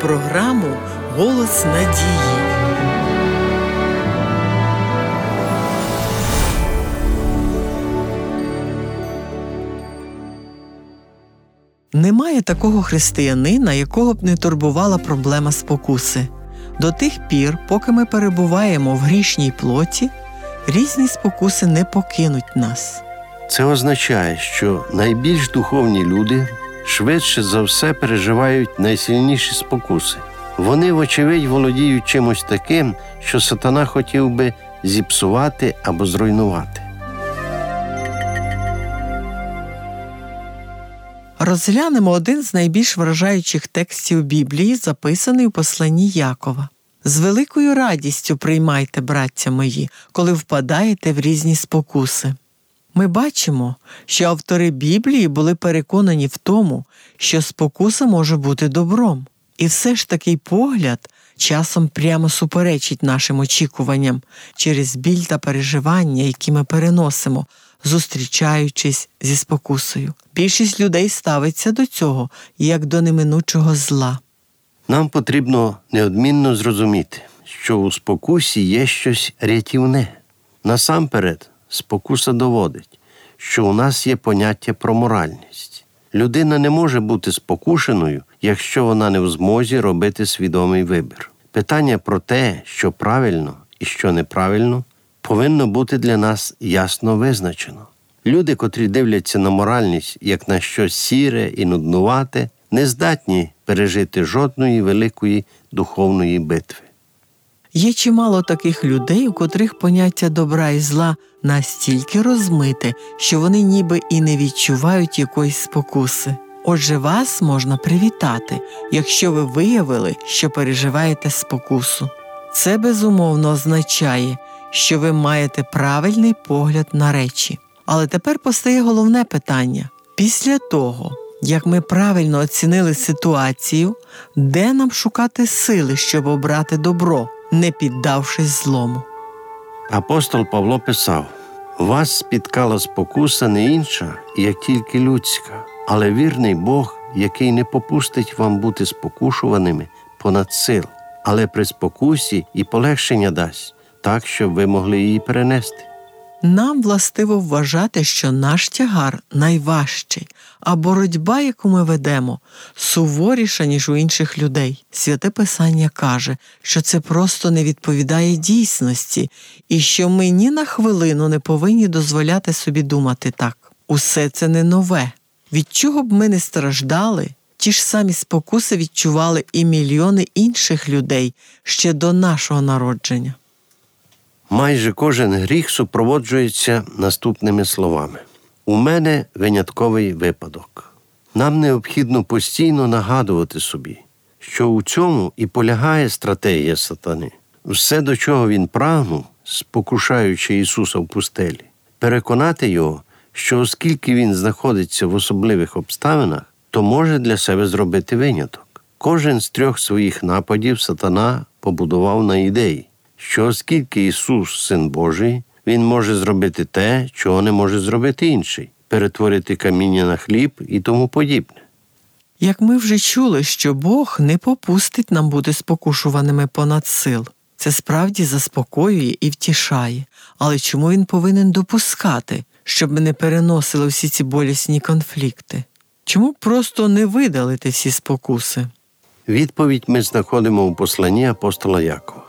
програму Голос надії. Немає такого християнина, якого б не турбувала проблема спокуси. До тих пір, поки ми перебуваємо в грішній плоті, різні спокуси не покинуть нас. Це означає, що найбільш духовні люди швидше за все переживають найсильніші спокуси. Вони, вочевидь, володіють чимось таким, що сатана хотів би зіпсувати або зруйнувати. Розглянемо один з найбільш вражаючих текстів Біблії, записаний у посланні Якова. З великою радістю приймайте, браття мої, коли впадаєте в різні спокуси. Ми бачимо, що автори Біблії були переконані в тому, що спокуса може бути добром. І все ж такий погляд часом прямо суперечить нашим очікуванням через біль та переживання, які ми переносимо, зустрічаючись зі спокусою. Більшість людей ставиться до цього як до неминучого зла. Нам потрібно неодмінно зрозуміти, що у спокусі є щось рятівне. Насамперед, спокуса доводить, що у нас є поняття про моральність. Людина не може бути спокушеною, якщо вона не в змозі робити свідомий вибір. Питання про те, що правильно і що неправильно, повинно бути для нас ясно визначено. Люди, котрі дивляться на моральність як на щось сіре і нуднувате, не здатні пережити жодної великої духовної битви. Є чимало таких людей, у котрих поняття добра і зла настільки розмите, що вони ніби і не відчувають якоїсь спокуси. Отже, вас можна привітати, якщо ви виявили, що переживаєте спокусу. Це безумовно означає, що ви маєте правильний погляд на речі. Але тепер постає головне питання: після того, як ми правильно оцінили ситуацію, де нам шукати сили, щоб обрати добро, не піддавшись злому. Апостол Павло писав: Вас спіткала спокуса не інша, як тільки людська, але вірний Бог, який не попустить вам бути спокушуваними понад сил, але при спокусі і полегшення дасть, так, щоб ви могли її перенести. Нам властиво вважати, що наш тягар найважчий, а боротьба, яку ми ведемо, суворіша, ніж у інших людей. Святе Писання каже, що це просто не відповідає дійсності, і що ми ні на хвилину не повинні дозволяти собі думати так. Усе це не нове. Від чого б ми не страждали, ті ж самі спокуси відчували і мільйони інших людей ще до нашого народження. Майже кожен гріх супроводжується наступними словами: У мене винятковий випадок. Нам необхідно постійно нагадувати собі, що у цьому і полягає стратегія сатани, все, до чого він прагнув, спокушаючи Ісуса в пустелі, переконати його, що оскільки він знаходиться в особливих обставинах, то може для себе зробити виняток. Кожен з трьох своїх нападів сатана побудував на ідеї що оскільки Ісус, Син Божий, Він може зробити те, чого не може зробити інший, перетворити каміння на хліб і тому подібне. Як ми вже чули, що Бог не попустить нам бути спокушуваними понад сил. Це справді заспокоює і втішає, але чому він повинен допускати, щоб ми не переносили всі ці болісні конфлікти? Чому просто не видалити всі спокуси? Відповідь ми знаходимо у посланні апостола Якова.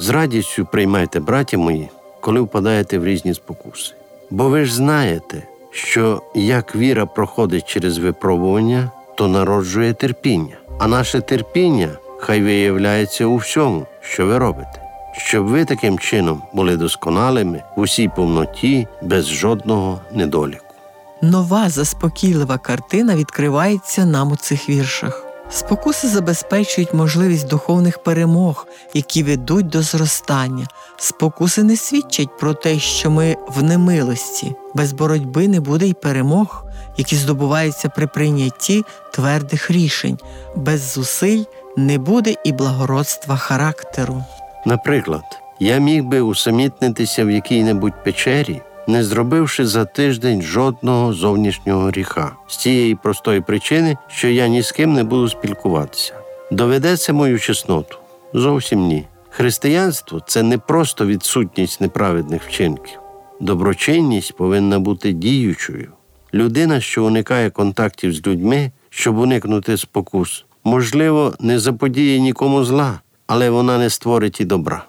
З радістю приймайте, браті мої, коли впадаєте в різні спокуси. Бо ви ж знаєте, що як віра проходить через випробування, то народжує терпіння, а наше терпіння хай виявляється у всьому, що ви робите, щоб ви таким чином були досконалими в усій повноті без жодного недоліку. Нова заспокійлива картина відкривається нам у цих віршах. Спокуси забезпечують можливість духовних перемог, які ведуть до зростання. Спокуси не свідчать про те, що ми в немилості, без боротьби не буде й перемог, які здобуваються при прийнятті твердих рішень, без зусиль не буде і благородства характеру. Наприклад, я міг би усамітнитися в якій-небудь печері не зробивши за тиждень жодного зовнішнього гріха, з тієї простої причини, що я ні з ким не буду спілкуватися. Доведеться мою чесноту? Зовсім ні. Християнство це не просто відсутність неправедних вчинків. Доброчинність повинна бути діючою. Людина, що уникає контактів з людьми, щоб уникнути спокус, можливо, не заподіє нікому зла, але вона не створить і добра.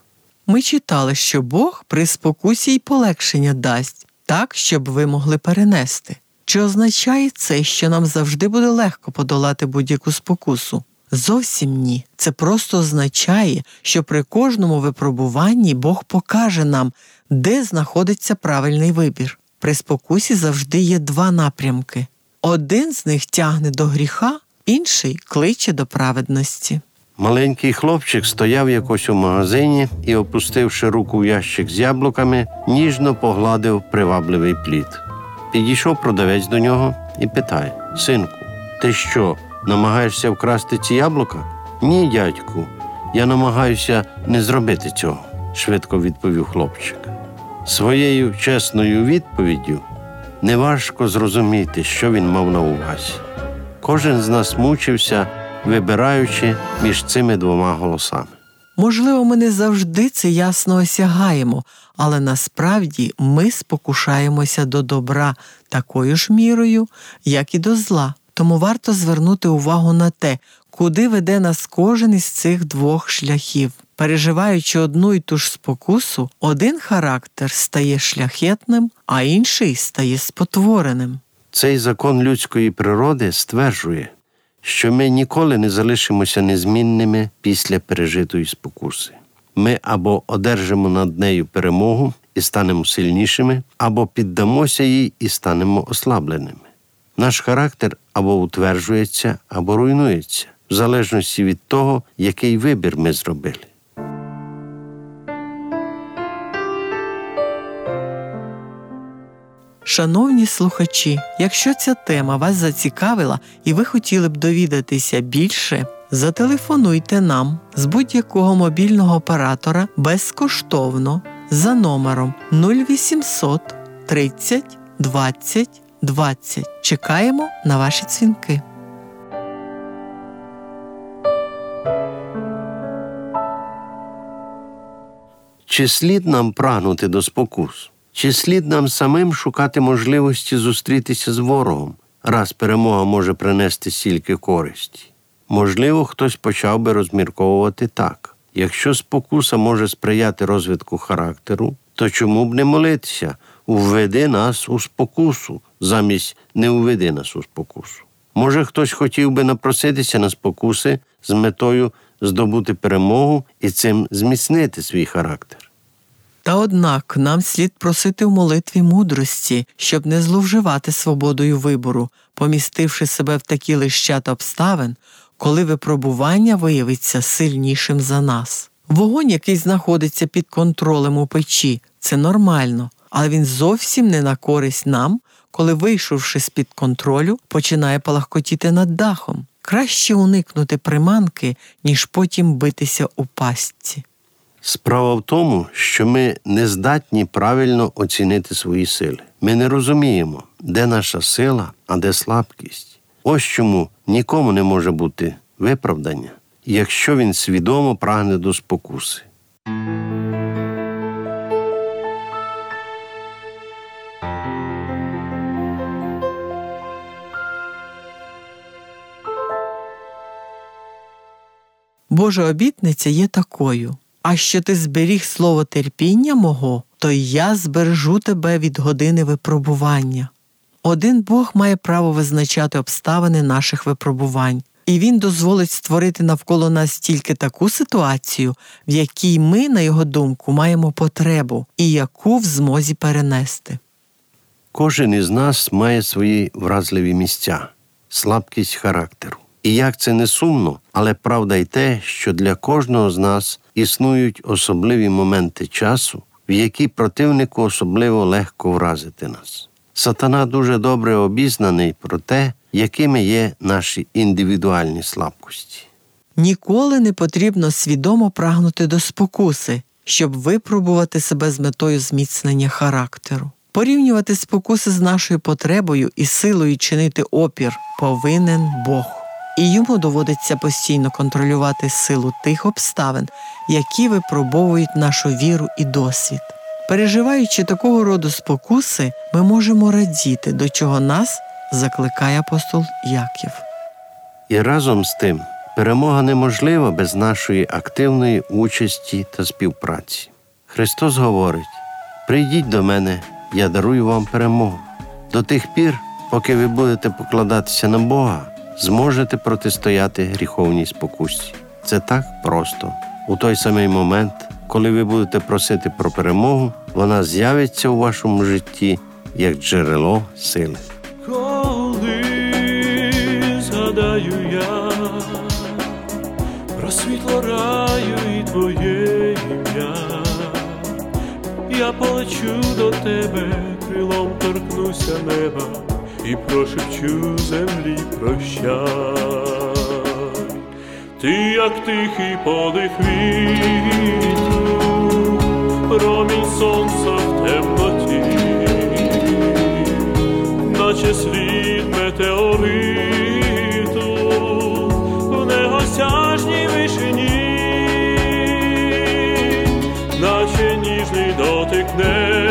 Ми читали, що Бог при спокусі й полегшення дасть так, щоб ви могли перенести. Чи означає це, що нам завжди буде легко подолати будь-яку спокусу? Зовсім ні. Це просто означає, що при кожному випробуванні Бог покаже нам, де знаходиться правильний вибір. При спокусі завжди є два напрямки. Один з них тягне до гріха, інший кличе до праведності. Маленький хлопчик стояв якось у магазині і, опустивши руку в ящик з яблуками, ніжно погладив привабливий плід. Підійшов продавець до нього і питає: Синку, ти що, намагаєшся вкрасти ці яблука? Ні, дядьку, я намагаюся не зробити цього, швидко відповів хлопчик. Своєю чесною відповіддю неважко зрозуміти, що він мав на увазі. Кожен з нас мучився, вибираючи між цими двома голосами. Можливо, ми не завжди це ясно осягаємо, але насправді ми спокушаємося до добра такою ж мірою, як і до зла. Тому варто звернути увагу на те, куди веде нас кожен із цих двох шляхів. Переживаючи одну й ту ж спокусу, один характер стає шляхетним, а інший стає спотвореним. Цей закон людської природи стверджує, що ми ніколи не залишимося незмінними після пережитої спокуси. Ми або одержимо над нею перемогу і станемо сильнішими, або піддамося їй і станемо ослабленими. Наш характер або утверджується, або руйнується, в залежності від того, який вибір ми зробили. Шановні слухачі, якщо ця тема вас зацікавила і ви хотіли б довідатися більше, зателефонуйте нам з будь-якого мобільного оператора безкоштовно за номером 0800 30 20 20. Чекаємо на ваші дзвінки. Чи слід нам прагнути до спокус? Чи слід нам самим шукати можливості зустрітися з ворогом, раз перемога може принести стільки користі? Можливо, хтось почав би розмірковувати так. Якщо спокуса може сприяти розвитку характеру, то чому б не молитися? Уведи нас у спокусу, замість не уведи нас у спокусу. Може, хтось хотів би напроситися на спокуси з метою здобути перемогу і цим зміцнити свій характер. Та однак нам слід просити в молитві мудрості, щоб не зловживати свободою вибору, помістивши себе в такі лищата обставин, коли випробування виявиться сильнішим за нас. Вогонь, який знаходиться під контролем у печі, це нормально, але він зовсім не на користь нам, коли, вийшовши з під контролю, починає палахкотіти над дахом. Краще уникнути приманки, ніж потім битися у пастці. Справа в тому, що ми не здатні правильно оцінити свої сили. Ми не розуміємо, де наша сила, а де слабкість. Ось чому нікому не може бути виправдання, якщо він свідомо прагне до спокуси. Божа обітниця є такою. А що ти зберіг слово терпіння мого, то я збережу тебе від години випробування. Один Бог має право визначати обставини наших випробувань, і Він дозволить створити навколо нас тільки таку ситуацію, в якій ми, на його думку, маємо потребу і яку в змозі перенести. Кожен із нас має свої вразливі місця, слабкість характеру. І як це не сумно, але правда й те, що для кожного з нас існують особливі моменти часу, в які противнику особливо легко вразити нас. Сатана дуже добре обізнаний про те, якими є наші індивідуальні слабкості. Ніколи не потрібно свідомо прагнути до спокуси, щоб випробувати себе з метою зміцнення характеру. Порівнювати спокуси з нашою потребою і силою чинити опір повинен Бог. І йому доводиться постійно контролювати силу тих обставин, які випробовують нашу віру і досвід. Переживаючи такого роду спокуси, ми можемо радіти, до чого нас закликає апостол Яків. І разом з тим перемога неможлива без нашої активної участі та співпраці. Христос говорить: прийдіть до мене, я дарую вам перемогу. До тих пір, поки ви будете покладатися на Бога, зможете протистояти гріховній спокусі. Це так просто. У той самий момент, коли ви будете просити про перемогу, вона з'явиться у вашому житті як джерело сили. Коли згадаю я про світло раю і твоє ім'я, я полечу до тебе, крилом торкнуся неба і прошепчу землі прощай. Ти, як тихий подих вітру, промінь сонця в темноті, наче слід метеориту в негосяжній вишині, наче ніжний дотик неба,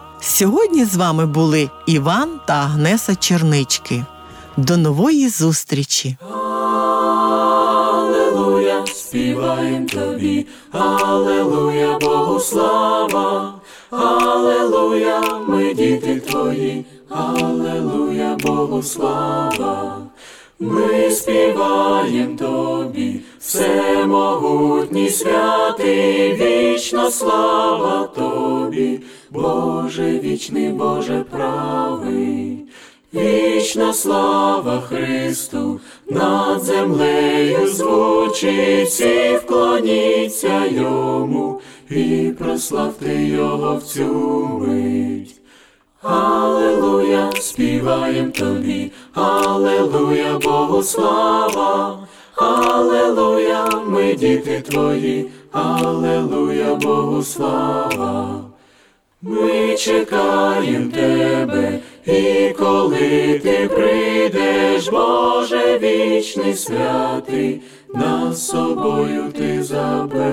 Сьогодні з вами були Іван та Агнеса Чернички. До нової зустрічі! Аллилуйя, співаєм тобі, Аллилуйя, Богу слава, Аллилуйя, ми діти твої, Аллилуйя, Богу слава. Ми співаєм тобі, всемогутній святий, вічна слава тобі, Боже вічний, Боже правий. Вічна слава Христу, над землею звучить, всі вклоніться йому і прославте його в цю мить. Аллилуйя, співаєм тобі, Аллилуйя, Богу слава, Аллилуйя, ми діти твої, Аллилуйя, Богу слава. Ми чекаєм тебе, і коли ти прийдеш, Боже вічний святий, нас собою ти забереш.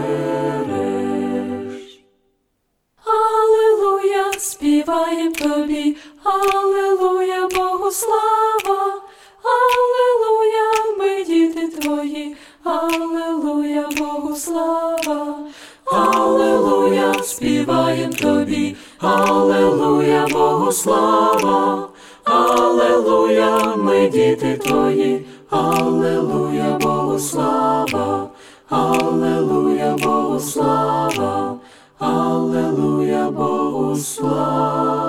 Аллилуйя, співаєм тобі, Аллилуйя, Богу слава, Аллилуйя, ми діти твої, Аллилуйя, Богу слава, Аллилуйя, співаєм тобі, Аллилуйя, Богу слава, Алелуя, ми діти твої, Алелуя, Богу слава, Аллилуйя, Богу слава, Аллилуйя, Богу слава.